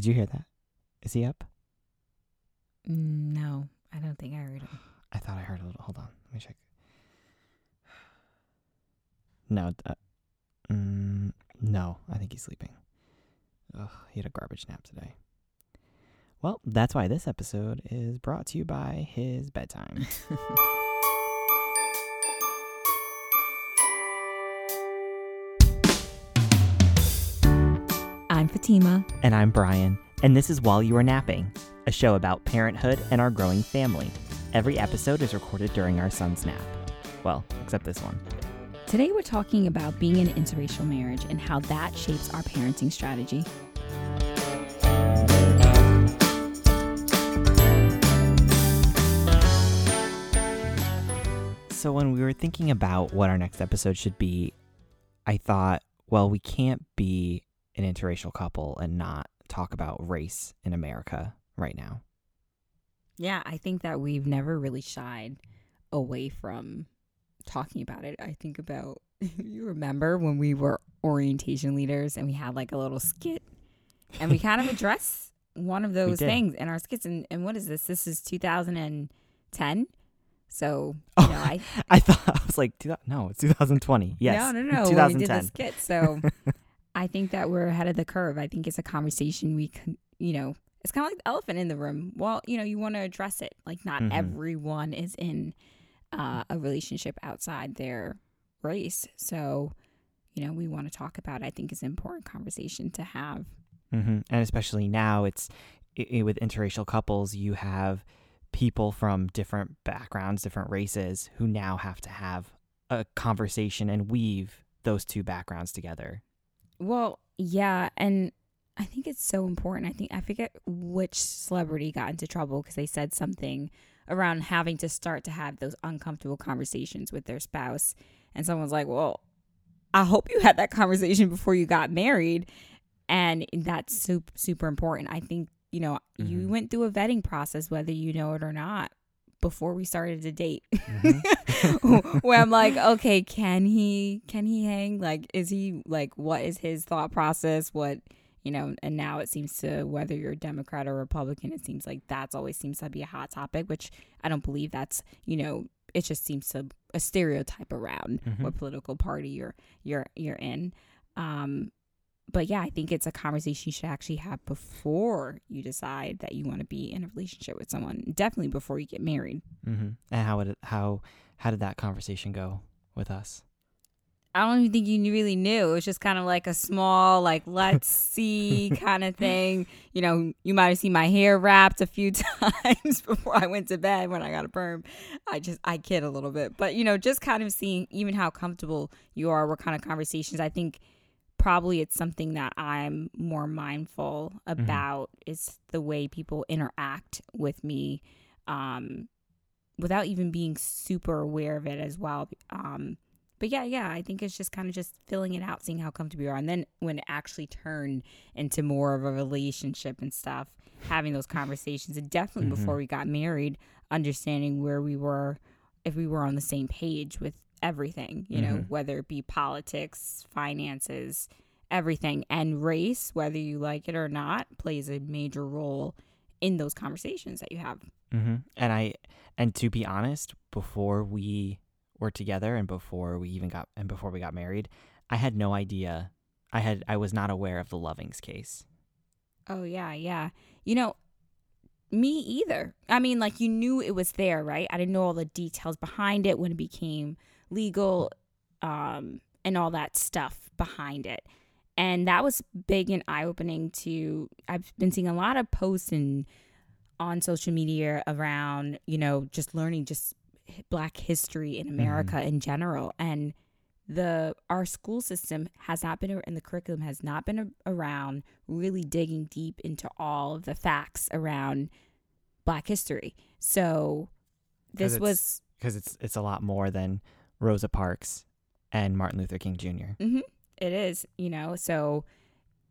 Did you hear that? Is he up? No, I don't think I heard him. I thought I heard a little. Hold on. Let me check. No. Uh, mm, no, I think he's sleeping. Ugh, he had a garbage nap today. Well, that's why this episode is brought to you by his bedtime. Fatima. and I'm Brian, and this is While You Are Napping, a show about parenthood and our growing family. Every episode is recorded during our son's nap. Well, except this one. Today we're talking about being in an interracial marriage and how that shapes our parenting strategy. So, when we were thinking about what our next episode should be, I thought, well, we can't be an interracial couple and not talk about race in America right now. Yeah, I think that we've never really shied away from talking about it. I think about you remember when we were orientation leaders and we had like a little skit and we kind of address one of those things in our skits and, and what is this? This is 2010. So, Oh, know, I I thought, I was like, "Two no, it's 2020. Yes. No, no, no. When we did the 2010. skit. So I think that we're ahead of the curve. I think it's a conversation we can, you know, it's kind of like the elephant in the room. Well, you know, you want to address it. Like, not Mhm. everyone is in uh, a relationship outside their race. So, you know, we want to talk about. It. I think it's an important conversation to have. hmm And especially now, it's i i- with interracial couples, you have people from different backgrounds, different races, who now have to have a conversation and weave those two backgrounds together. Well, yeah, and I think it's so important. I think I forget which celebrity got into trouble because they said something around having to start to have those uncomfortable conversations with their spouse, and someone's like, "Well, I hope you had that conversation before you got married," and that's super super important. I think you know you Mhm. went through a vetting process, whether you know it or not, before we started to date. where I'm like, okay, can he can he hang? Like, is he like what is his thought process? What you know, and now it seems to whether you're Democrat or Republican, it seems like that's always seems to be a hot topic, which I don't believe that's, you know, it just seems to a stereotype around Mhm. what political party you're you're you're in. Um but yeah, I think it's a conversation you should actually have before you decide that you want to be in a relationship with someone. Definitely before you get married. hmm And how would it, how how did that conversation go with us? I don't even think you really knew. It was just kind of like a small, like, let's see kind of thing. You know, you might have seen my hair wrapped a few times before I went to bed when I got a perm. I just, I kid a little bit. But, you know, just kind of seeing even how comfortable you are, what kind of conversations. I think probably it's something that I'm more mindful about is the way people interact with me um, without even being super aware of it as well. Um, but yeah, yeah, I think it's just kind of just filling it out, seeing how comfortable you are, and then when it actually turned into more of a relationship and stuff, having those conversations, and definitely Mhm. before we got married, understanding where we were, if we were on the same page with everything, you know, Mhm. whether it be politics, finances, everything, and race, whether you like it or not, plays a major role in those conversations that you have. hmm And I and to be honest, before we were together and before we even got and before we got married, I had no idea. I had I was not aware of the Lovings case. Oh yeah, yeah. You know, me either. I mean, like you knew it was there, right? I didn't know all the details behind it when it became legal, um, and all that stuff behind it. And that was big and eye opening to I've been seeing a lot of posts and on social media around, you know, just learning just black history in America in general. And the our school system has not been and the curriculum has not been around really digging deep into all of the facts around black history So this was because it's it's a lot more than Rosa Parks and Martin Luther King Jr. mhm, it is you know so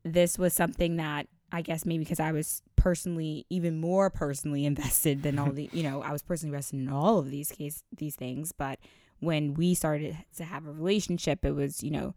this was something that i guess maybe because i was personally even more personally invested than all the you know i was personally invested in all of these case these things but when we started to have a relationship it was you know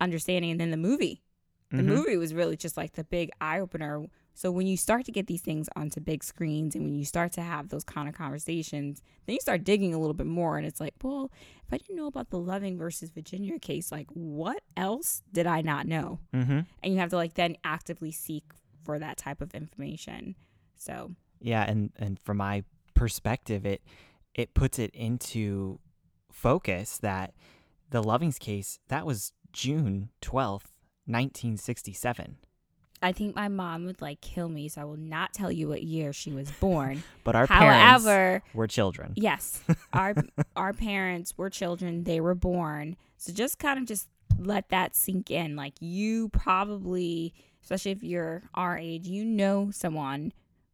understanding and then the movie The Mhm. movie was really just like the big eye opener. So when you start to get these things onto big screens and when you start to have those kind of conversations, then you start digging a little bit more and it's like, well, if I didn't know about the Loving versus Virginia case, like what else did I not know? Mm-hmm. And you have to like then actively seek for that type of information. So Yeah, and and from my perspective, it it puts it into focus that the Lovings case that was June twelfth, nineteen sixty seven. I think my mom would like kill me, so I will not tell you what year she was born. But our parents were children. yes, our our parents were children; they were born. So just kind of just let that sink in. Like you probably, especially if you're our age, you know someone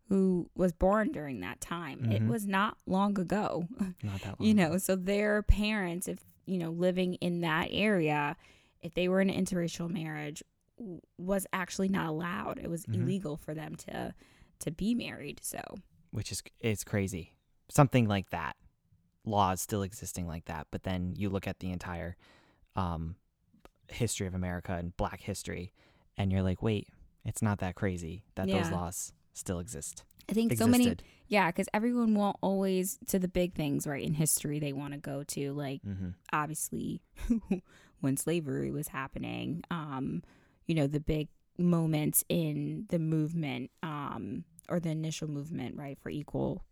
who was born during that time. It Mhm. was not long ago. Not that long. you know so their parents if you know living in that area if they were in an interracial marriage was actually not allowed it was Mhm. illegal for them to to be married so which is it's crazy. Something like that, laws still existing like that. But then you look at the entire um, history of America and Black history, and you're like, wait, it's not that crazy that those laws still exist. i think so many yeah because everyone won't always to the big things right in history they want to go to like Mm-hmm. obviously when slavery was happening um you know the big moments in the movement um or the initial movement right for equal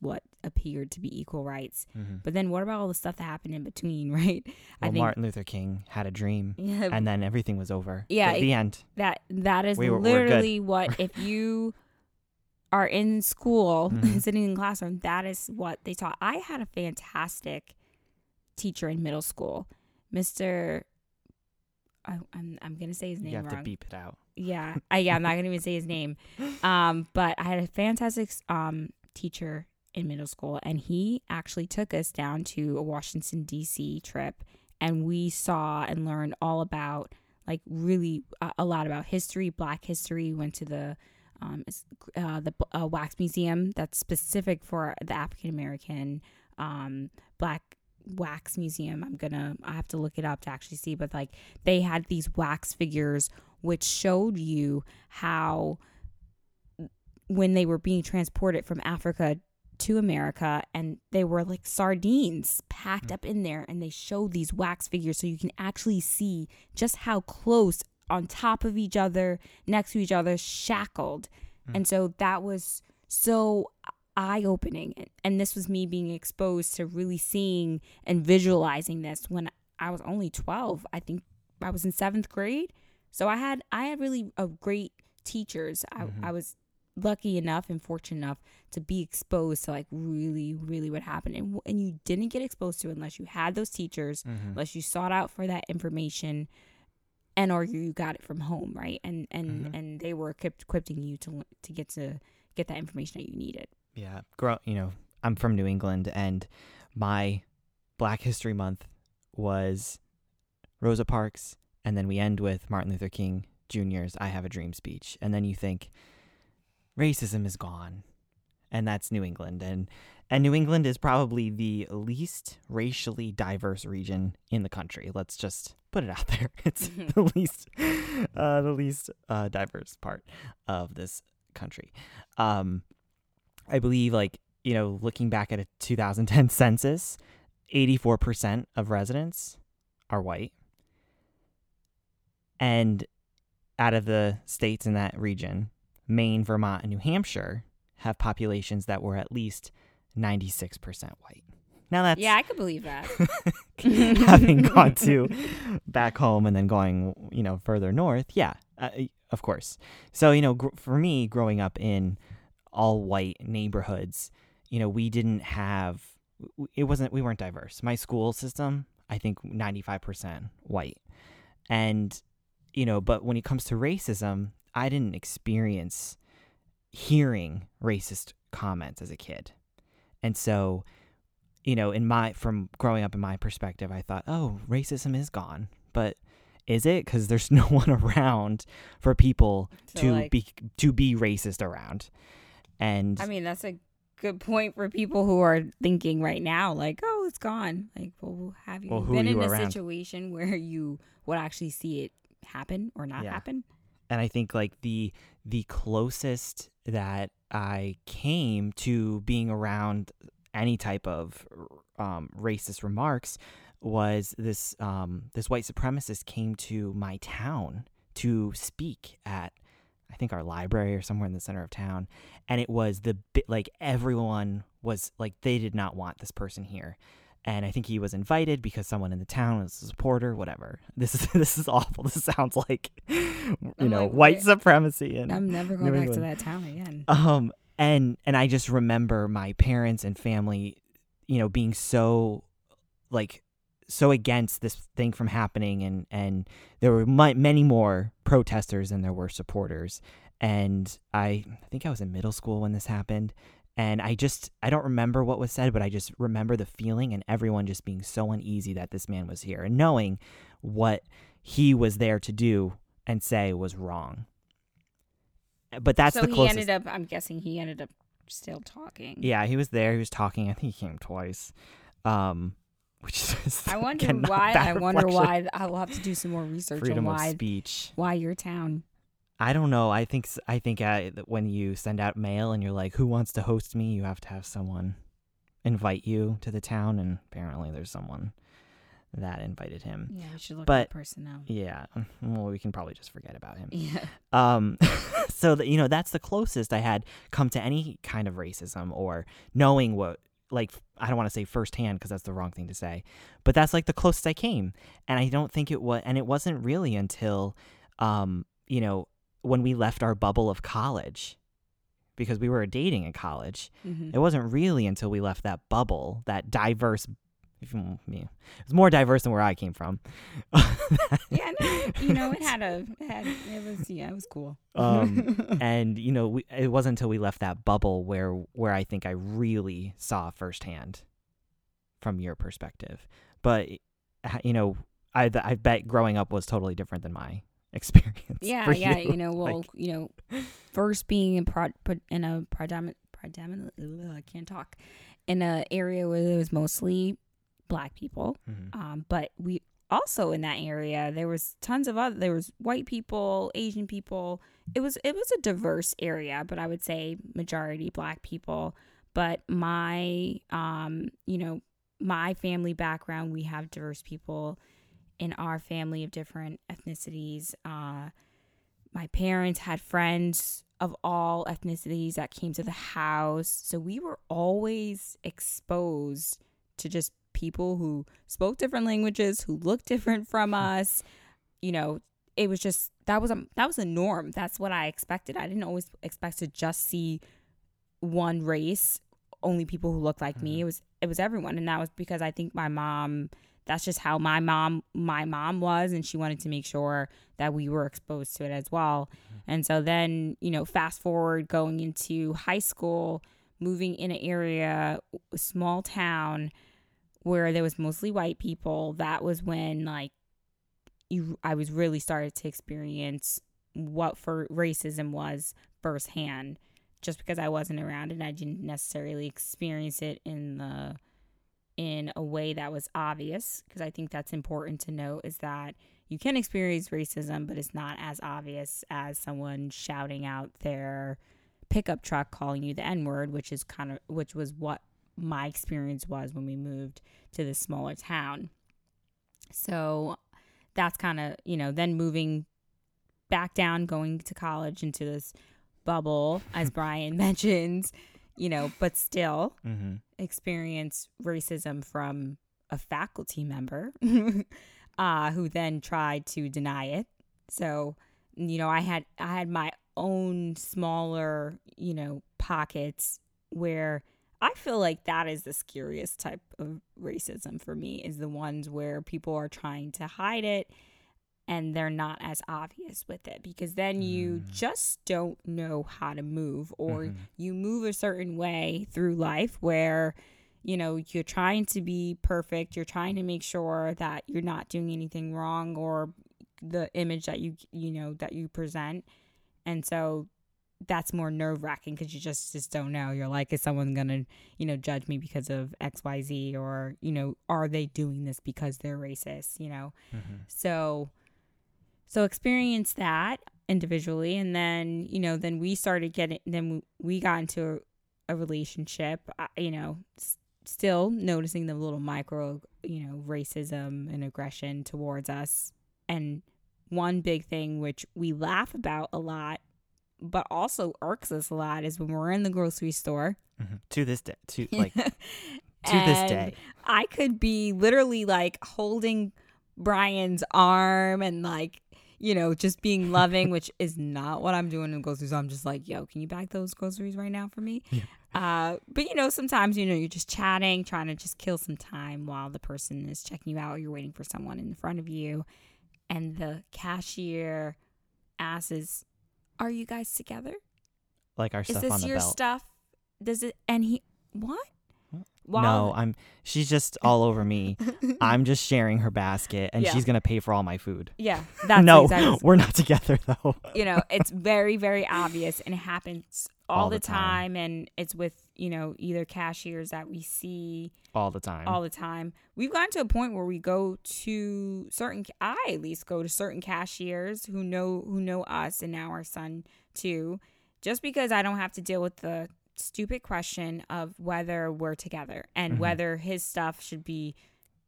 what appeared to be equal rights Mm-hmm. but then what about all the stuff that happened in between right Well, Martin Luther King had a dream, yeah, and then everything was over. Yeah, it- the end. that that is We were- literally what if you are in school Mhm. sitting in the classroom that is what they taught i had a fantastic teacher in middle school mr I, I'm I'm gonna say his name You have wrong. to beep it out. Yeah, I, yeah, I'm not gonna even say his name. Um, but I had a fantastic um teacher in middle school, and he actually took us down to a Washington D.C. trip, and we saw and learned all about like really a, a lot about history, Black history. Went to the um uh, the uh, wax museum that's specific for the African American um Black wax museum. I'm gonna i have to look it up to actually see but like they had these wax figures which showed you how when they were being transported from Africa to America and they were like sardines packed hmm. up in there and they showed these wax figures so you can actually see just how close on top of each other next to each other shackled. Hmm. And so that was so eye opening and this was me being exposed to really seeing and visualizing this when I was only 12 I think I was in 7th grade so I had I had really a great teachers. I, Mhm. I was lucky enough and fortunate enough to be exposed to like really really what happened and and you didn't get exposed to it unless you had those teachers, Mm-hmm. unless you sought out for that information and or you got it from home, right? And and Mhm. and they were equipped equipping you to to get to get that information that you needed. Yeah, grow. You know, I'm from New England, and my Black History Month was Rosa Parks, and then we end with Martin Luther King Jr.'s "I Have a Dream" speech, and then you think racism is gone, and that's New England, and and New England is probably the least racially diverse region in the country. Let's just put it out there. It's the least, uh, the least uh, diverse part of this country. Um, I believe, like, you know, looking back at a 2010 census, 84% of residents are white. And out of the states in that region, Maine, Vermont, and New Hampshire have populations that were at least 96% white. Now that's yeah, I could believe that. having gone to back home and then going, you know, further north. Yeah, uh, of course. So, you know, gr- for me, growing up in all white neighborhoods, you know, we didn't have, it wasn't, we weren't diverse. My school system, I think 95% white. And, you know, but when it comes to racism, I didn't experience hearing racist comments as a kid. And so, you know, in my from growing up in my perspective, I thought, oh, racism is gone, but is it? Because there's no one around for people So, to like- be to be racist around, and I mean, that's a good point for people who are thinking right now, like, oh, it's gone. Like, well, have you Well, been you in a situation where you would actually see it happen or not Yeah. happen? and I think like the the closest that I came to being around any type of um, racist remarks was this um, this white supremacist came to my town to speak at I think our library or somewhere in the center of town, and it was the bit like everyone was like they did not want this person here. And I think he was invited because someone in the town was a supporter. Whatever. This is this is awful. This sounds like you I'm know like, white supremacy and I'm never going back to that town again. um and and I just remember my parents and family, you know, being so like so against this thing from happening and and there were mi- many more protesters than there were supporters and I I think I was in middle school when this happened and I just I don't remember what was said but I just remember the feeling and everyone just being so uneasy that this man was here and knowing what he was there to do and say was wrong. But that's so the he ended up. I'm guessing he ended up still talking. yeah, he was there. He was talking. I think he came twice. Um, which is I wonder again, why. I wonder why. I will have to do some more research freedom on of why speech. why your town. I don't know. I think I think uh, that when you send out mail and you're like, "Who wants to host me?" You have to have someone invite you to the town, and apparently there's someone that invited him. Yeah, we should look But- at the person now. Yeah. Well, we can probably just forget about him. Yeah. Um, so that you know, that's the closest I had come to any kind of racism or knowing what, like, I don't want to say firsthand because that's the wrong thing to say, but that's like the closest I came. And I don't think it was, and it wasn't really until, um, you know, when we left our bubble of college, because we were dating in college. Mhm. It wasn't really until we left that bubble, that diverse. If yeah, it was more diverse than where I came from. Yeah, no, you know, it had a, it, had, it was, yeah, it was cool. Um, and you know we, it wasn't until we left that bubble where where i think i really saw firsthand from your perspective but you know i i bet growing up was totally different than my experience yeah, yeah, you. you know, well, Like, you know, first being in pro, in a predominant, predominant, I can't talk, in a area where there was mostly black people, mhm. um, but we also in that area there was tons of other there was white people asian people. It was it was a diverse area but i would say majority black people. But my um you know my family background we have diverse people in our family of different ethnicities. Uh my parents had friends of all ethnicities that came to the house. So we were always exposed to just people who spoke different languages, who looked different from us. You know, it was just that was a that was a norm. That's what I expected. I didn't always expect to just see one race, only people who looked like me. Mm-hmm. It was it was everyone, and that was because I think my mom. That's just how my mom my mom was, and she wanted to make sure that we were exposed to it as well. Mm-hmm. And so then, you know, fast forward going into high school, moving in an area, small town where there was mostly white people, that was when like you I was really started to experience what for racism was firsthand just because I wasn't around and I didn't necessarily experience it in the in a way that was obvious because I think that's important to note is that you can experience racism but it's not as obvious as someone shouting out their pickup truck calling you the n-word which is kind of which was what my experience was when we moved to this smaller town. So that's kind of, you know, then moving back down, going to college into this bubble, as Brian mentions, you know, but still Mhm. experience racism from a faculty member uh, who then tried to deny it. So, you know, I had I had my own smaller, you know, pockets where I feel like that is the scariest type of racism for me is the ones where people are trying to hide it and they're not as obvious with it because then you Mm. just don't know how to move or Mhm. you move a certain way through life where you know you're trying to be perfect you're trying to make sure that you're not doing anything wrong or the image that you you know that you present and so that's more nerve wracking because you just just don't know. You're like, is someone gonna, you know, judge me because of X, Y, Z, or you know, are they doing this because they're racist? You know, Mhm. so so experience that. individually and then you know then we started getting then we got into a, a relationship uh, you know s- still noticing the little micro you know racism and aggression towards us and one big thing which we laugh about a lot but also irks us a lot is when we're in the grocery store Mhm. To this day, to like to this day. I could be literally like holding Brian's arm and like, you know, just being loving, which is not what I'm doing in groceries. I'm just like, yo, can you bag those groceries right now for me? Yeah. Uh, but you know, sometimes you know you're just chatting, trying to just kill some time while the person is checking you out. Or you're waiting for someone in front of you, and the cashier asks, "Are you guys together? Like our Is stuff on this the your belt. stuff? Does it?" And he, what? no, I'm. She's just all over me. I'm just sharing her basket, and Yeah. she's gonna pay for all my food. Yeah, that's no, exactly. we're not together though. You know, it's very, very obvious, and it happens all, All the the time. time. And it's with you know either cashiers that we see all the time. all the time. We've gotten to a point where we go to certain. I at least go to certain cashiers who know who know us, and now our son too. Just because I don't have to deal with the stupid question of whether we're together and Mhm. whether his stuff should be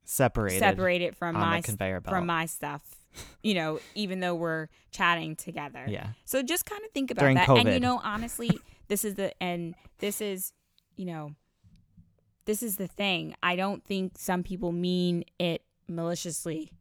separated, separated from my conveyor belt. from my stuff. You know, even though we're chatting together. yeah. So just kind of think about During that. And you know, honestly, this is the and this is, you know, this is the thing. I don't think some people mean it maliciously.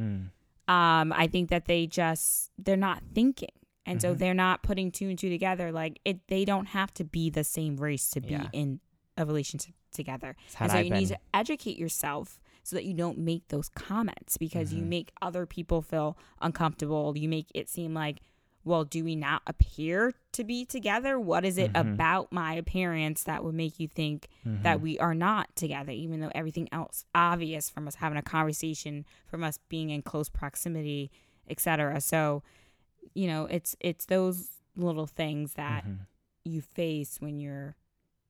Mm. Um, I think that they just they're not thinking. And so Mhm. they're not putting two and two together. Like it they don't have to be the same race to be Yeah. in a relationship together. And so I you been, need to educate yourself so that you don't make those comments because you Mhm. make other people feel uncomfortable. You make it seem like, well, do we not appear to be together? What is it Mhm. about my appearance that would make you think that Mhm. we are not together, even though everything else obvious from us having a conversation, from us being in close proximity, etc. So, you know, it's it's those little things that Mhm. you face when you're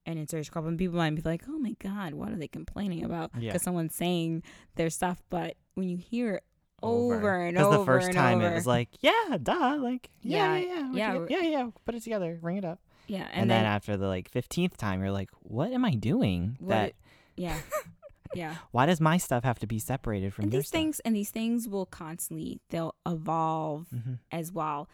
an interracial couple and people might be like oh my god what are they complaining about because Yeah. someone's saying their stuff but when you hear it over and 'Cause over the first and time over. it was like, yeah, duh, like yeah, Yeah, yeah, yeah, yeah, yeah, put it together, ring it up. yeah And, and, then, then, after the like fifteenth time, you're like, what am I doing? What that yeah yeah why does my stuff have to be separated from and your these stuff? things and these things will constantly they'll evolve Mhm. as well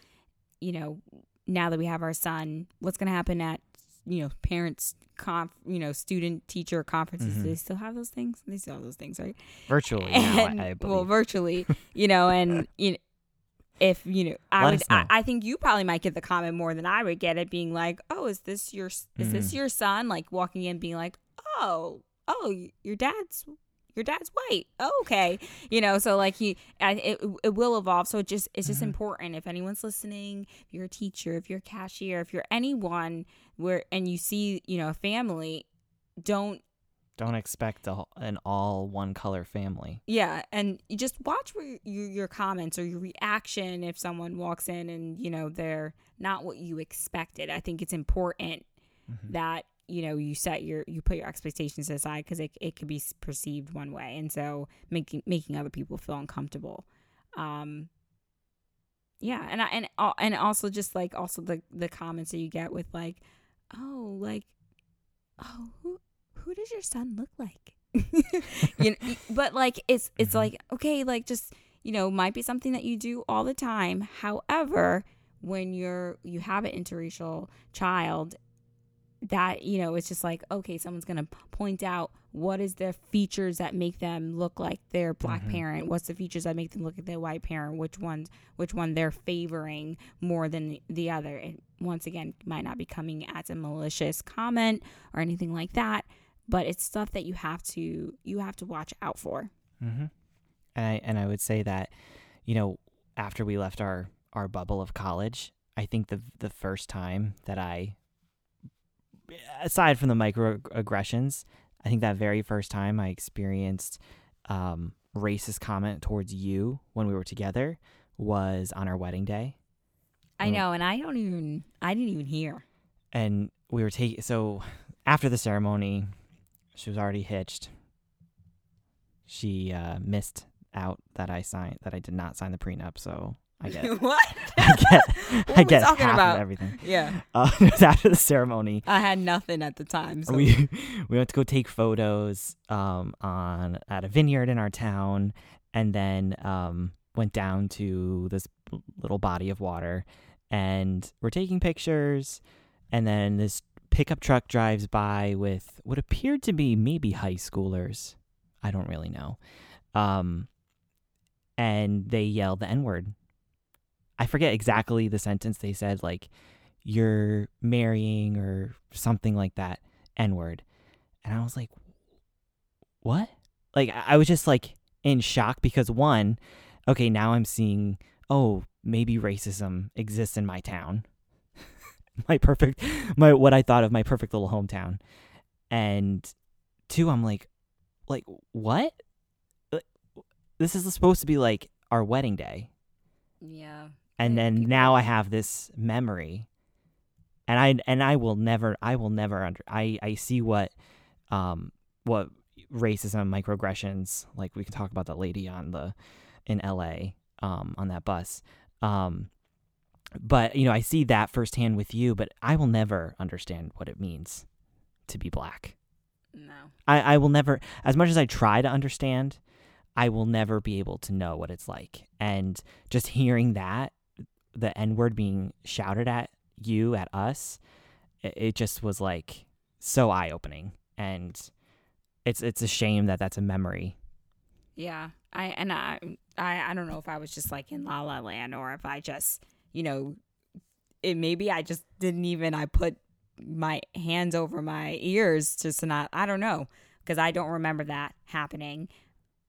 you know now that we have our son what's going to happen at you know parents conf you know student teacher conferences Mhm. do they still have those things they still have those things right Virtually now, I, I believe. well virtually you know and you know if you know i Let would us I. I think you probably might get the comment more than i would get it being like oh is this your is this Mhm. your son like walking in being like oh oh your dad's your dad's white oh, okay you know so like he I, it, it will evolve so it just it's just Mhm. important if anyone's listening if you're a teacher if you're a cashier if you're anyone where and you see you know a family don't Don't expect a, an all one color family. Yeah, and you just watch where your your comments or your reaction if someone walks in and you know they're not what you expected. I think it's important Mhm. that you know you set your you put your expectations aside because it it could be perceived one way, and so making making other people feel uncomfortable. Um, yeah, and I and and also just like also the the comments that you get with like, oh, like, oh, who who does your son look like? you know, but like it's it's Mhm. like okay, like just you know might be something that you do all the time. However, when you're you have an interracial child that you know it's just like okay someone's gonna point out what is their features that make them look like their black Mhm. parent what's the features that make them look like their white parent which ones which one they're favoring more than the, the other and once again might not be coming as a malicious comment or anything like that but it's stuff that you have to you have to watch out for Mm-hmm. And I and I would say that, you know, after we left our our bubble of college, I think the the first time that I, aside from the microaggressions, I think that very first time I experienced um, racist comment towards you when we were together was on our wedding day, i know and i don't even i didn't even hear and we were taking so after the ceremony, she was already hitched. She uh, missed out that I signed that I did not sign the prenup, so I get it. what? I get. What I get talking half about? of everything. Yeah. Uh, it was after the ceremony. I had nothing at the time. So. we we went to go take photos um on at a vineyard in our town and then um went down to this little body of water and we're taking pictures and then this pickup truck drives by with what appeared to be maybe high schoolers i don't really know um and they yell the n word i forget exactly the sentence they said like you're marrying or something like that n word. And i was like what? Like I- was just like in shock because one okay now i'm seeing oh maybe racism exists in my town. My perfect my what i thought of my perfect little hometown. And two i'm like like what? This is supposed to be like our wedding day. Yeah. And then people- now I have this memory, and I and I will never I will never under I I see what um what racism microaggressions like we can talk about that lady on the in L.A. um on that bus um but you know I see that firsthand with you but I will never understand what it means to be black No. I I will never as much as I try to understand I will never be able to know what it's like. And just hearing that, the N word being shouted at you, at us, it, it just was like so eye opening. And it's it's a shame that that's a memory. Yeah. I and I I I don't know if I was just like in La La Land or if I just you know it maybe I just didn't even I put my hands over my ears just to not I don't know because I don't remember that happening.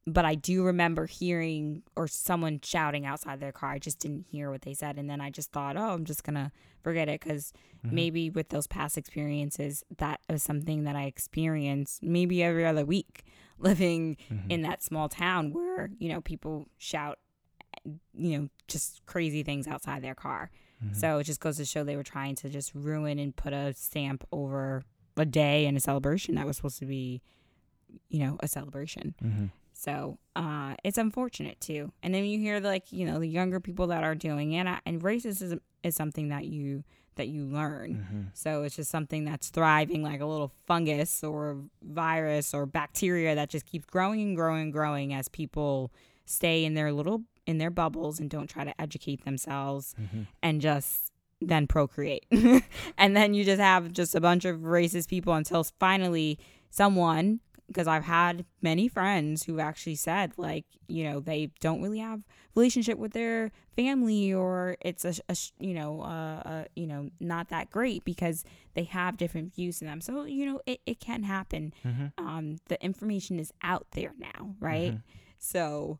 But I do remember hearing or someone shouting outside their car. I just didn't hear what they said, and then I just thought, "Oh, I'm just gonna forget it," because Mhm. maybe with those past experiences, that was something that I experienced maybe every other week living Mhm. in that small town where you know people shout you know just crazy things outside their car Mhm. so it just goes to show they were trying to just ruin and put a stamp over a day and a celebration that was supposed to be you know a celebration Mhm. So uh it's unfortunate too and then you hear like you know the younger people that are doing it uh, and racism is something that you that you learn Mhm. so it's just something that's thriving like a little fungus or virus or bacteria that just keeps growing and growing and growing as people stay in their little in their bubbles and don't try to educate themselves Mhm. and just then procreate. and then you just have just a bunch of racist people until finally someone because I've had many friends who've actually said like, you know, they don't really have relationship with their family or it's a, a you know, uh, uh, you know, not that great because they have different views in them. So, you know, it, it can happen. Mhm. Um, the information is out there now, right? Mhm. So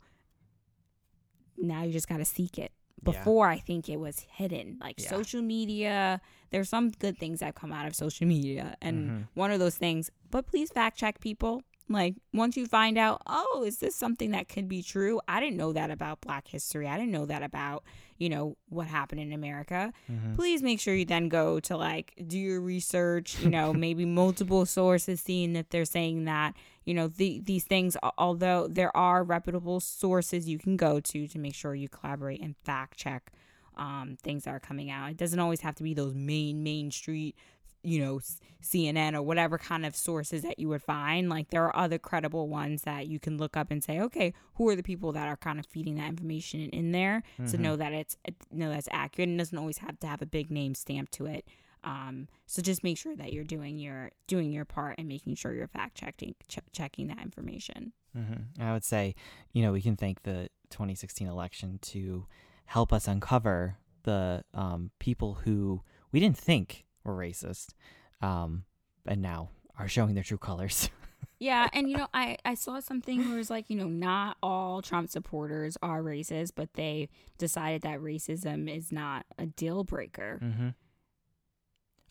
now you just got to seek it. Yeah. Before I think it was hidden, like Yeah. social media. There's some good things that come out of social media, and Mhm. one of those things. But please fact check people. Like once you find out, oh, is this something that could be true? I didn't know that about Black history. I didn't know that about you know what happened in America. Mhm. Please make sure you then go to like do your research. You know, maybe multiple sources, seeing if they're saying that you know the, these things although there are reputable sources you can go to to make sure you collaborate and fact check um, things that are coming out. It doesn't always have to be those main main street you know cnn or whatever kind of sources that you would find. Like there are other credible ones that you can look up and say okay who are the people that are kind of feeding that information in there? to Mhm. know that it's know that's accurate and doesn't always have to have a big name stamped to it um, so just make sure that you're doing your doing your part and making sure you're fact checking ch- checking that information. Mm-hmm. I would say, you know, we can thank the 2016 election to help us uncover the um, people who we didn't think were racist, um, and now are showing their true colors. Yeah, and you know, I I saw something where it's like you know not all Trump supporters are racist, but they decided that racism is not a deal breaker. mm-hmm.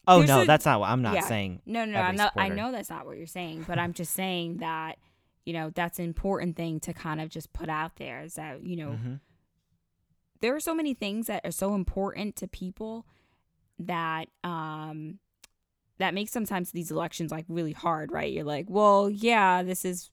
Oh no, a- that's not what I'm not yeah. saying. No, no, no. I'm not, I know that's not what you're saying, but I'm just saying that you know that's an important thing to kind of just put out there. Is that you know Mm-hmm. there are so many things that are so important to people that um that makes sometimes these elections like really hard right you're like well yeah this is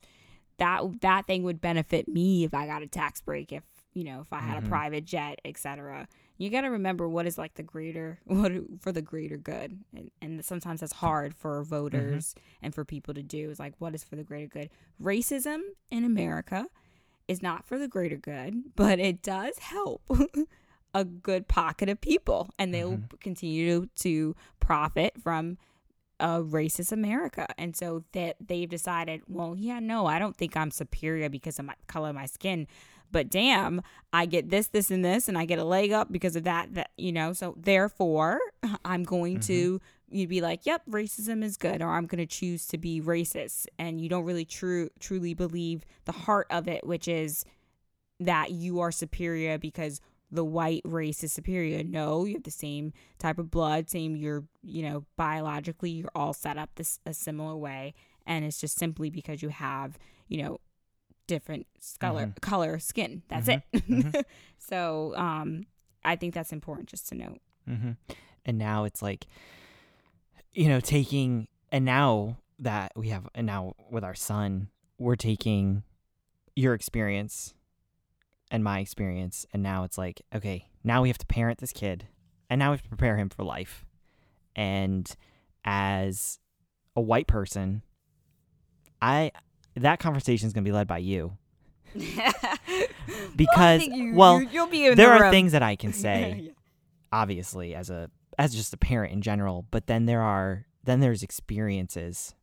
that that thing would benefit me if i got a tax break if you know, if I had Mhm. a private jet, etc. You got to remember what is like the greater what for the greater good. And, and sometimes that's hard for mm-hmm. voters and for people to do is like what is for the greater good. Racism in America is not for the greater good, but it does help a good pocket of people and they'll mm-hmm. continue to profit from a racist America. And so that they've decided, well, yeah, no, I don't think I'm superior because of my color of my skin. But damn, I get this, this, and this, and I get a leg up because of that. That you know, so therefore, I'm going to mm-hmm. you'd be like, yep, racism is good, or I'm going to choose to be racist, and you don't really true truly believe the heart of it, which is that you are superior because the white race is superior. No, you have the same type of blood, same you're, you know, biologically you're all set up this a similar way and it's just simply because you have, you know, different color color skin. That's it. so, um I think that's important just to note. hmm And now it's like, you know, taking, and now that we have, and now with our son, we're taking your experience and my experience, and now it's like, okay, now we have to parent this kid, and now we have to prepare him for life. And as a white person, I, that conversation is going to be led by you because, well, you'll be there the are room. things that I can say Yeah. obviously as a as just a parent in general but then there are then there's experiences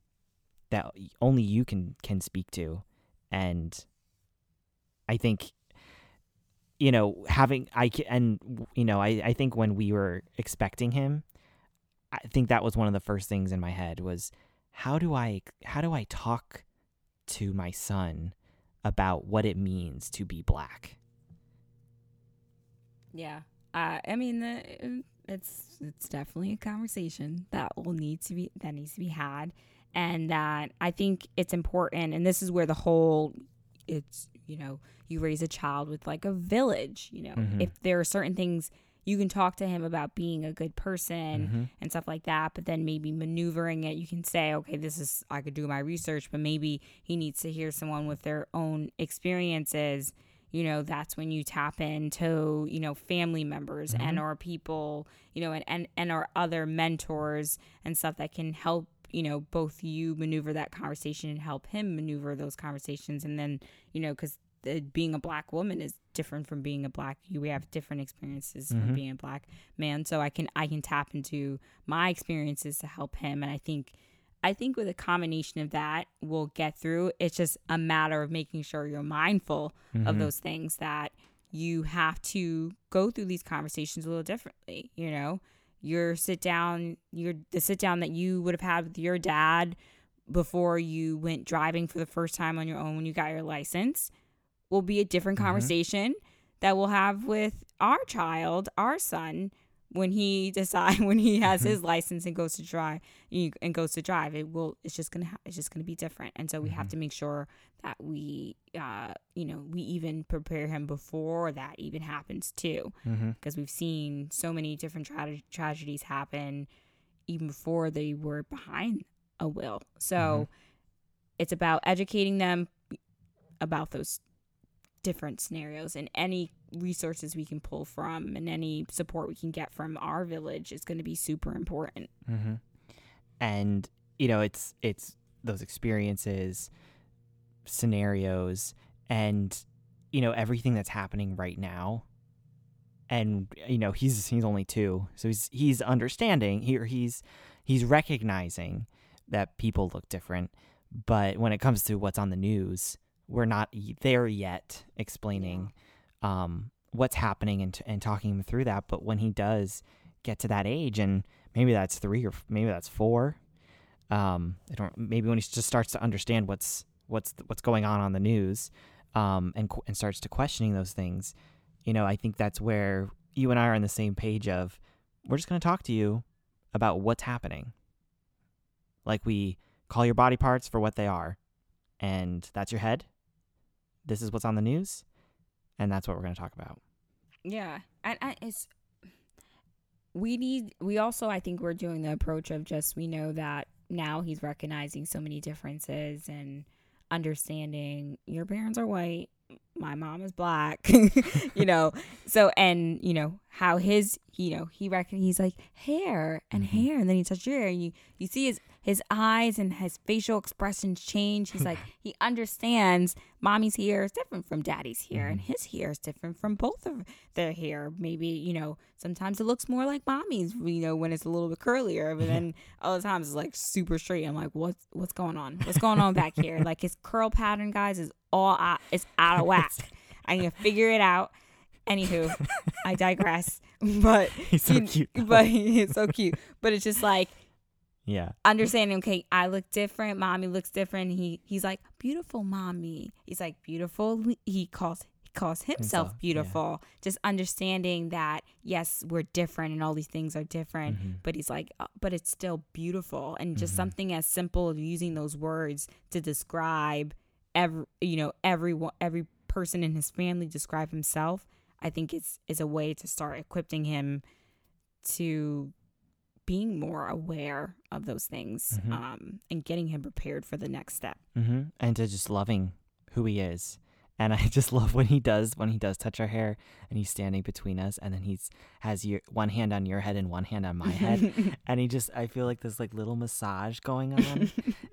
that only you can can speak to and i think you know having i and you know i i think when we were expecting him i think that was one of the first things in my head was how do i how do i talk to my son about what it means to be black Yeah. Uh, I mean, the, it's it's definitely a conversation that will need to be that needs to be had, and that I think it's important. And this is where the whole it's you know you raise a child with like a village. You know, Mhm. if there are certain things you can talk to him about being a good person Mhm. and stuff like that, but then maybe maneuvering it, you can say, okay, this is I could do my research, but maybe he needs to hear someone with their own experiences you know that's when you tap into you know family members and or people you know and, and and our other mentors and stuff that can help you know both you maneuver that conversation and help him maneuver those conversations and then you know because being a black woman is different from being a black you we have different experiences Mhm. from being a black man so i can i can tap into my experiences to help him and i think I think with a combination of that, we'll get through. It's just a matter of making sure you're mindful of Mhm. those things that you have to go through these conversations a little differently. You know, your sit down, your the sit down that you would have had with your dad before you went driving for the first time on your own when you got your license will be a different Mhm. conversation that we'll have with our child, our son, when he decide when he has Mhm. his license and goes to drive and goes to drive it will it's just gonna ha- it's just gonna be different and so we have Mhm. to make sure that we uh you know we even prepare him before that even happens too because we've seen so many different tra- tragedies happen even before they were behind a will so it's about educating them about those different scenarios and any resources we can pull from and any support we can get from our village is going to be super important. hmm And you know, it's it's those experiences, scenarios, and you know everything that's happening right now. And you know, he's he's only two, so he's he's understanding. He he's he's recognizing that people look different. But when it comes to what's on the news, we're not there yet explaining um, what's happening and, t- and talking him through that. But when he does get to that age, and maybe that's three or maybe that's four, um, I don't. Maybe when he just starts to understand what's what's what's going on on the news, um, and qu- and starts to questioning those things, you know, I think that's where you and I are on the same page of we're just going to talk to you about what's happening. Like we call your body parts for what they are, and that's your head. This is what's on the news, and that's what we're going to talk about. Yeah, and I, it's we need. We also, I think, we're doing the approach of just we know that now he's recognizing so many differences and understanding. Your parents are white, my mom is black, you know. So and you know how his you know he reckon he's like hair and Mm-hmm. hair, and then he touches your hair, and you you see his his eyes and his facial expressions change. He's like he understands mommy's hair is different from daddy's hair, and Mm-hmm. his hair is different from both of their hair. Maybe you know sometimes it looks more like mommy's, you know, when it's a little bit curlier, but then other times it's like super straight. I'm like, what's what's going on? What's going on back here? Like his curl pattern, guys, is all out, it's out of whack. I need to figure it out. Anywho, I digress. But He's so you- cute. But he's so cute. But it's just like yeah. understanding. Okay, I look different. Mommy looks different. He he's like beautiful, mommy. He's like beautiful. He calls he calls himself, Himself, yeah. beautiful. Just understanding that yes, we're different and all these things are different. Mm-hmm. But he's like, uh, but it's still beautiful. And just Mhm. something as simple as using those words to describe every you know every every person in his family describe himself. I think it's is a way to start equipping him to being more aware of those things Mhm. um, and getting him prepared for the next step. hmm And to just loving who he is. And I just love when he does when he does touch our hair and he's standing between us and then he's has your one hand on your head and one hand on my head and he just I feel like there's like little massage going on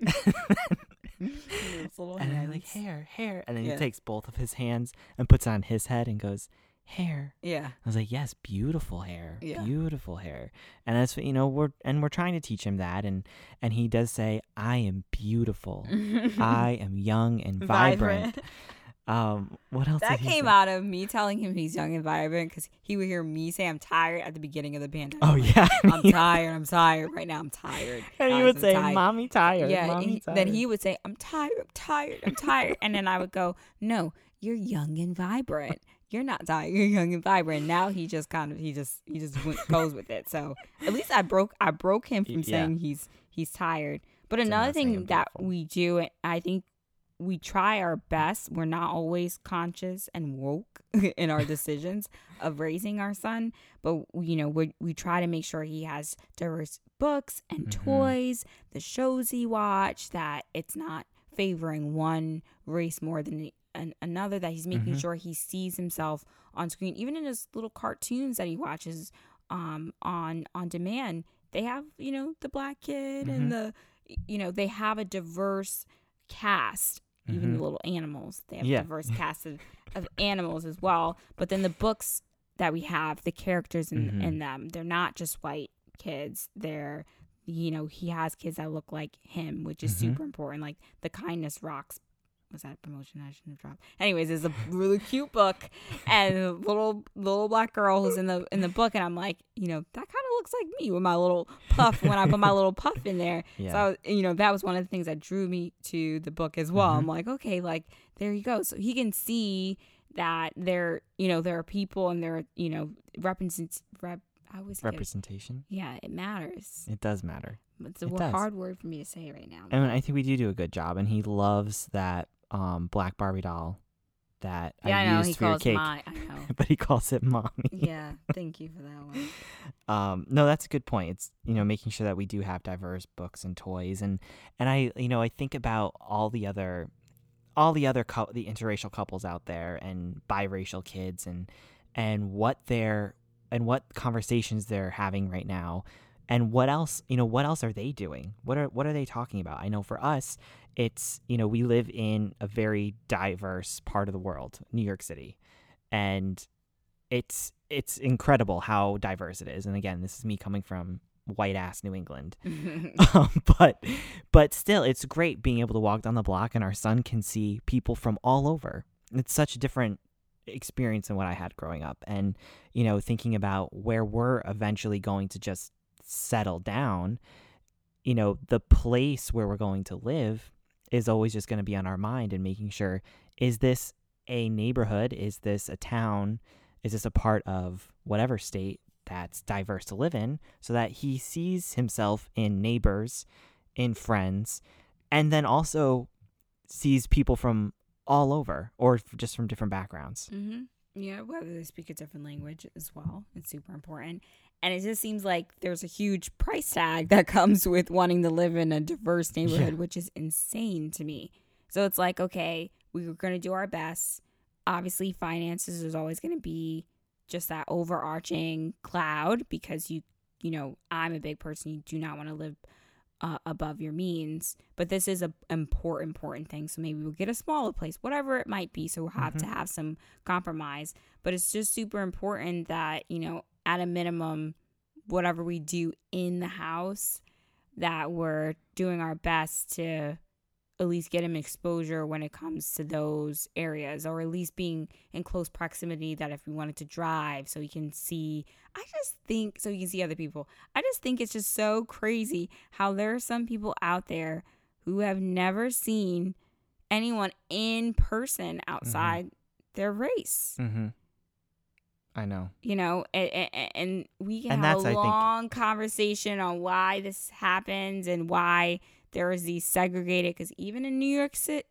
and I like hair hair and then Yeah. he takes both of his hands and puts it on his head and goes hair Yeah. I was like, yes, beautiful hair, Yeah. beautiful hair, and that's what you know. We're and we're trying to teach him that, and and he does say, I am beautiful, I am young and vibrant. Um, what else? That came say? out of me telling him he's young and vibrant because he would hear me say I'm tired at the beginning of the pandemic. Oh yeah, I'm tired. I'm tired right now. I'm tired. and he would I'm say, tired." "Mommy tired." yeah. mommy he- tired. then he would say, "I'm tired. I'm tired. I'm tired," and then I would go, "No, you're young and vibrant. You're not tired. You're young and vibrant." Now he just kind of he just he just went, goes with it. So at least I broke I broke him from Yeah. saying he's he's tired. But another thing that beautiful. we do, and I think we try our best. We're not always conscious and woke in our decisions of raising our son, but you know we we try to make sure he has diverse books and Mhm. toys, the shows he watch. That it's not favoring one race more than the, an, another. That he's making Mhm. sure he sees himself on screen, even in his little cartoons that he watches um, on on demand. They have you know the black kid Mhm. and the you know they have a diverse cast even Mhm. the little animals they have Yeah. a diverse cast of, of animals as well but then the books that we have the characters in, Mhm. in them they're not just white kids they're you know he has kids that look like him which is Mhm. super important like the kindness rocks was that a promotion I shouldn't have dropped? Anyways, it's a really cute book, and a little little black girl who's in the in the book, and I'm like, you know, that kind of looks like me with my little puff when I put my little puff in there. Yeah. So I was- you know, that was one of the things that drew me to the book as well. Mhm. I'm like, okay, like there you go. So he can see that there, you know, there are people and there, are, you know, represents rep. I always get, representation. yeah, it matters. It does matter, It's a it does. hard word for me to say right now. and I think we do do a good job. And he loves that um black Barbie doll that yeah, I, I know used he for your calls cake, my. I know. but he calls it mommy. yeah, thank you for that one. um no that's a good point it's you know making sure that we do have diverse books and toys and and i you know i think about all the other all the other cou- the interracial couples out there and biracial kids and and what they're and what conversations they're having right now and what else you know what else are they doing? What are what are they talking about? I know for us it's you know we live in a very diverse part of the world new york city. And it's it's incredible how diverse it is. And again this is me coming from white ass new england. Um, but but still it's great being able to walk down the block and our son can see people from all over. It's such a different experience than what i had growing up. And you know thinking about where we're eventually going to just settle down you know the place where we're going to live is always just going to be on our mind and making sure is this a neighborhood is this a town is this a part of whatever state that's diverse to live in so that he sees himself in neighbors, in friends, and then also sees people from all over or just from different backgrounds. hmm Yeah, whether they speak a different language as well. It's super important. And it just seems like there's a huge price tag that comes with wanting to live in a diverse neighborhood, which is insane to me. So it's like, okay, we are going to do our best. obviously finances is always going to be just that overarching cloud because you you know i'm a big person. You do not want to live uh, above your means. But this is a important important thing. So maybe we'll get a smaller place whatever it might be. So we'll have to have some compromise. But it's just super important that you know at a minimum whatever we do in the house that we're doing our best to at least get him exposure when it comes to those areas or at least being in close proximity that if we wanted to drive so he can see i just think so you can see other people i just think it's just so crazy how there are some people out there who have never seen anyone in person outside mm-hmm. their race mm-hmm. I know. You know, and, and we can and have a long think... conversation on why this happens and why there is these segregated because even in New York City,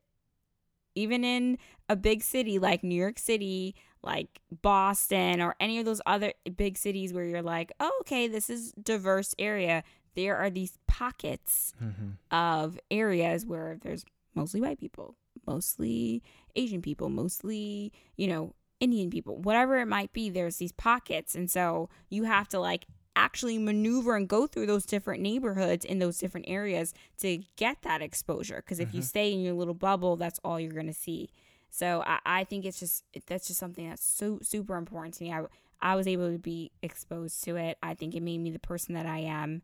even in a big city like New York City, like Boston or any of those other big cities where you're like, oh, okay, this is diverse area. There are these pockets mm-hmm. of areas where there's mostly white people, mostly Asian people, mostly, you know, Indian people, whatever it might be, there's these pockets. And so you have to like actually maneuver and go through those different neighborhoods in those different areas to get that exposure. Because if mm-hmm. you stay in your little bubble, that's all you're going to see. So I, I think it's just, that's just something that's so super important to me. I, I was able to be exposed to it. I think it made me the person that I am.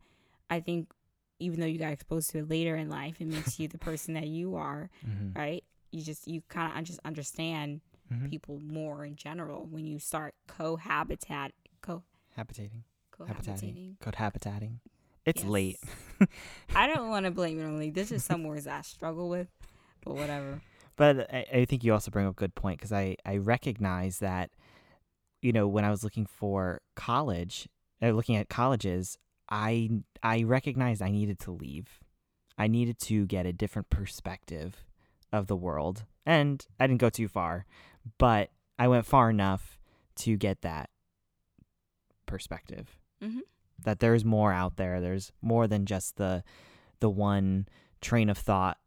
I think even though you got exposed to it later in life, it makes you the person that you are, mm-hmm. right? You just, you kind of just understand mm-hmm. people more in general when you start cohabitat cohabitating. Cohabitating cohabitating. It's yes. late. I don't want to blame it on me. This is some words i struggle with but whatever. But I, I think you also bring up a good point because I, I recognize that you know when i was looking for college uh, looking at colleges i i recognized i needed to leave. I needed to get a different perspective of the world and i didn't go too far but I went far enough to get that perspective. Mm-hmm. That there's more out there. There's more than just the the one train of thought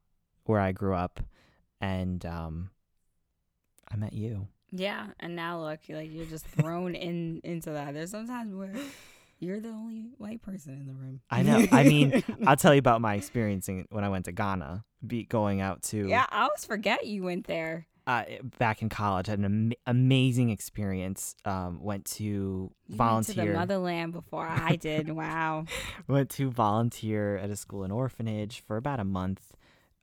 where I grew up, and um, I met you. Yeah, and now look, like you're just thrown in into that. There's sometimes where you're the only white person in the room. I know. I mean, I'll tell you about my experiencing when I went to Ghana, be going out to. Yeah, I always forget you went there uh, back in college. had an am- amazing experience. Um, went to you volunteer. Went to the motherland before I did. wow. Went to volunteer at a school and orphanage for about a month,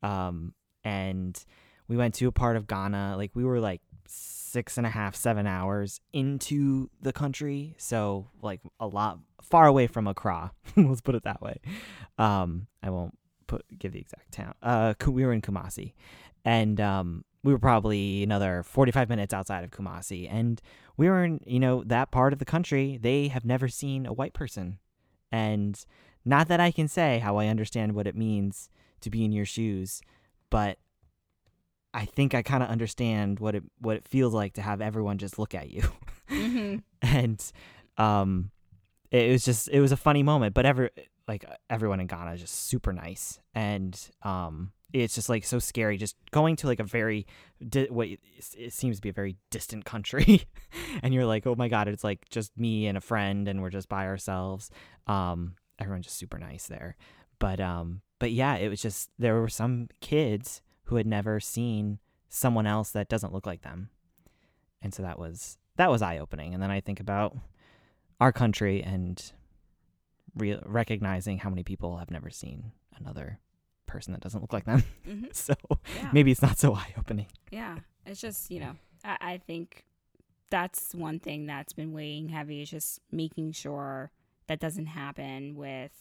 um, and we went to a part of Ghana. Like we were like six and a half, seven hours into the country, so like a lot far away from Accra. Let's put it that way. Um, I won't put give the exact town. Uh, we were in Kumasi, and um, we were probably another 45 minutes outside of Kumasi. And we were in, you know, that part of the country, they have never seen a white person. And not that I can say how I understand what it means to be in your shoes, but I think I kind of understand what it what it feels like to have everyone just look at you. Mm-hmm. and um it was just it was a funny moment, but ever like everyone in Ghana is just super nice and um it's just like so scary just going to like a very di- what it seems to be a very distant country and you're like oh my god it's like just me and a friend and we're just by ourselves. Um everyone's just super nice there. But um but yeah it was just there were some kids who had never seen someone else that doesn't look like them. And so that was that was eye opening and then i think about our country and re- recognizing how many people have never seen another person that doesn't look like them. Mm-hmm. so yeah. maybe it's not so eye opening. Yeah. It's just, you know, I, I think that's one thing that's been weighing heavy is just making sure that doesn't happen with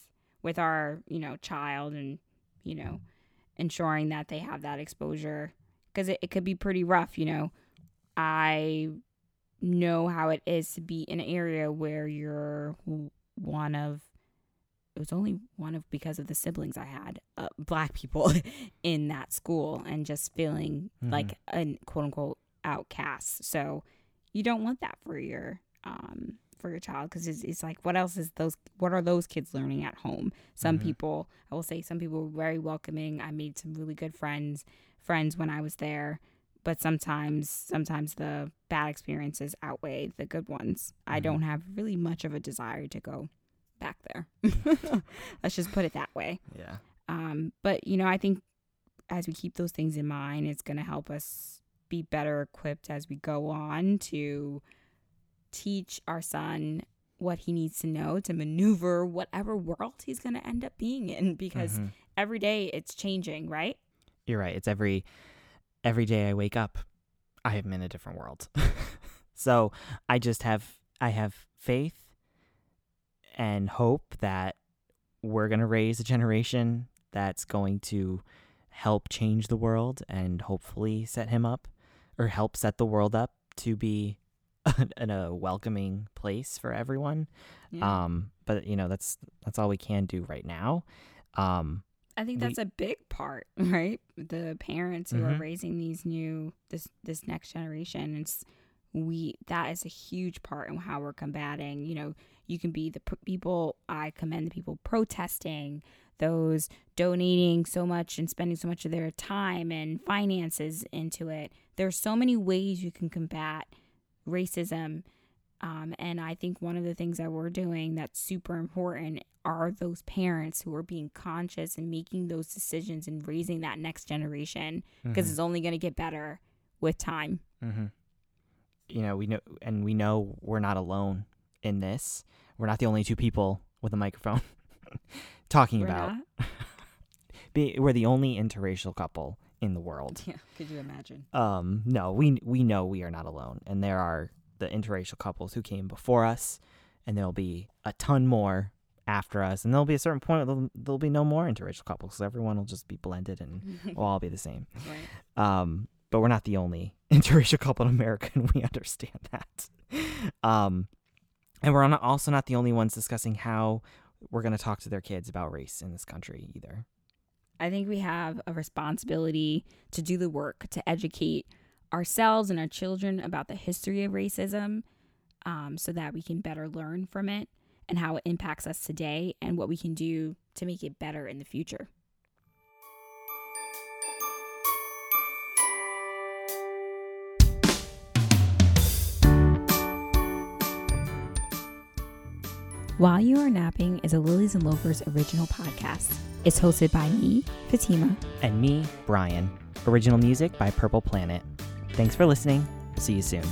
with our, you know, child and, you know, ensuring that they have that exposure because it, it could be pretty rough, you know. I know how it is to be in an area where you're one of it was only one of because of the siblings I had, uh, black people in that school, and just feeling mm-hmm. like a quote unquote outcast. So you don't want that for your um for your child because it's, it's like what else is those what are those kids learning at home some mm-hmm. people i will say some people were very welcoming i made some really good friends friends when i was there but sometimes sometimes the bad experiences outweigh the good ones. I Mhm. don't have really much of a desire to go back there. Let's just put it that way. Yeah. Um, but you know, I think as we keep those things in mind, it's going to help us be better equipped as we go on to teach our son what he needs to know to maneuver whatever world he's going to end up being in because Mhm. every day it's changing, right? You're right. It's every every day I wake up, I am in a different world. so I just have I have faith and hope that we're gonna raise a generation that's going to help change the world and hopefully set him up or help set the world up to be in a welcoming place for everyone. Um, but you know that's that's all we can do right now. Um, I think we- that's a big part, right? The parents who are Mhm. raising these new this this next generation, it's we that is a huge part in how we're combating. You know, you can be the p- people. I commend the people protesting, those donating so much and spending so much of their time and finances into it. There's so many ways you can combat racism. Um, and I think one of the things that we're doing that's super important are those parents who are being conscious and making those decisions and raising that next generation because mhm. it's only going to get better with time. Mm-hmm. You know, we know, and we know we're not alone in this. We're not the only two people with a microphone talking We're about. Be, we're the only interracial couple in the world. Yeah, could you imagine? Um, no, we we know we are not alone, and there are the interracial couples who came before us, and there'll be a ton more after us, and there'll be a certain point there'll, there'll be no more interracial couples. 'cause everyone will just be blended, and we'll all be the same. right. Um, but we're not the only interracial couple in America, and we understand that. Um, and we're not, also not the only ones discussing how we're going to talk to their kids about race in this country either. I think we have a responsibility to do the work to educate ourselves and our children about the history of racism um, so that we can better learn from it and how it impacts us today and what we can do to make it better in the future. While You Are Napping is a Lilies and Loafers original podcast. It's hosted by me, Fatima, And me, Brian. Original music by Purple Planet. Thanks for listening. See you soon.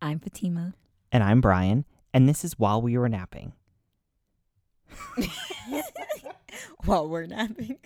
I'm Fatima. And I'm Brian, and this is While We Were Napping. While we're napping.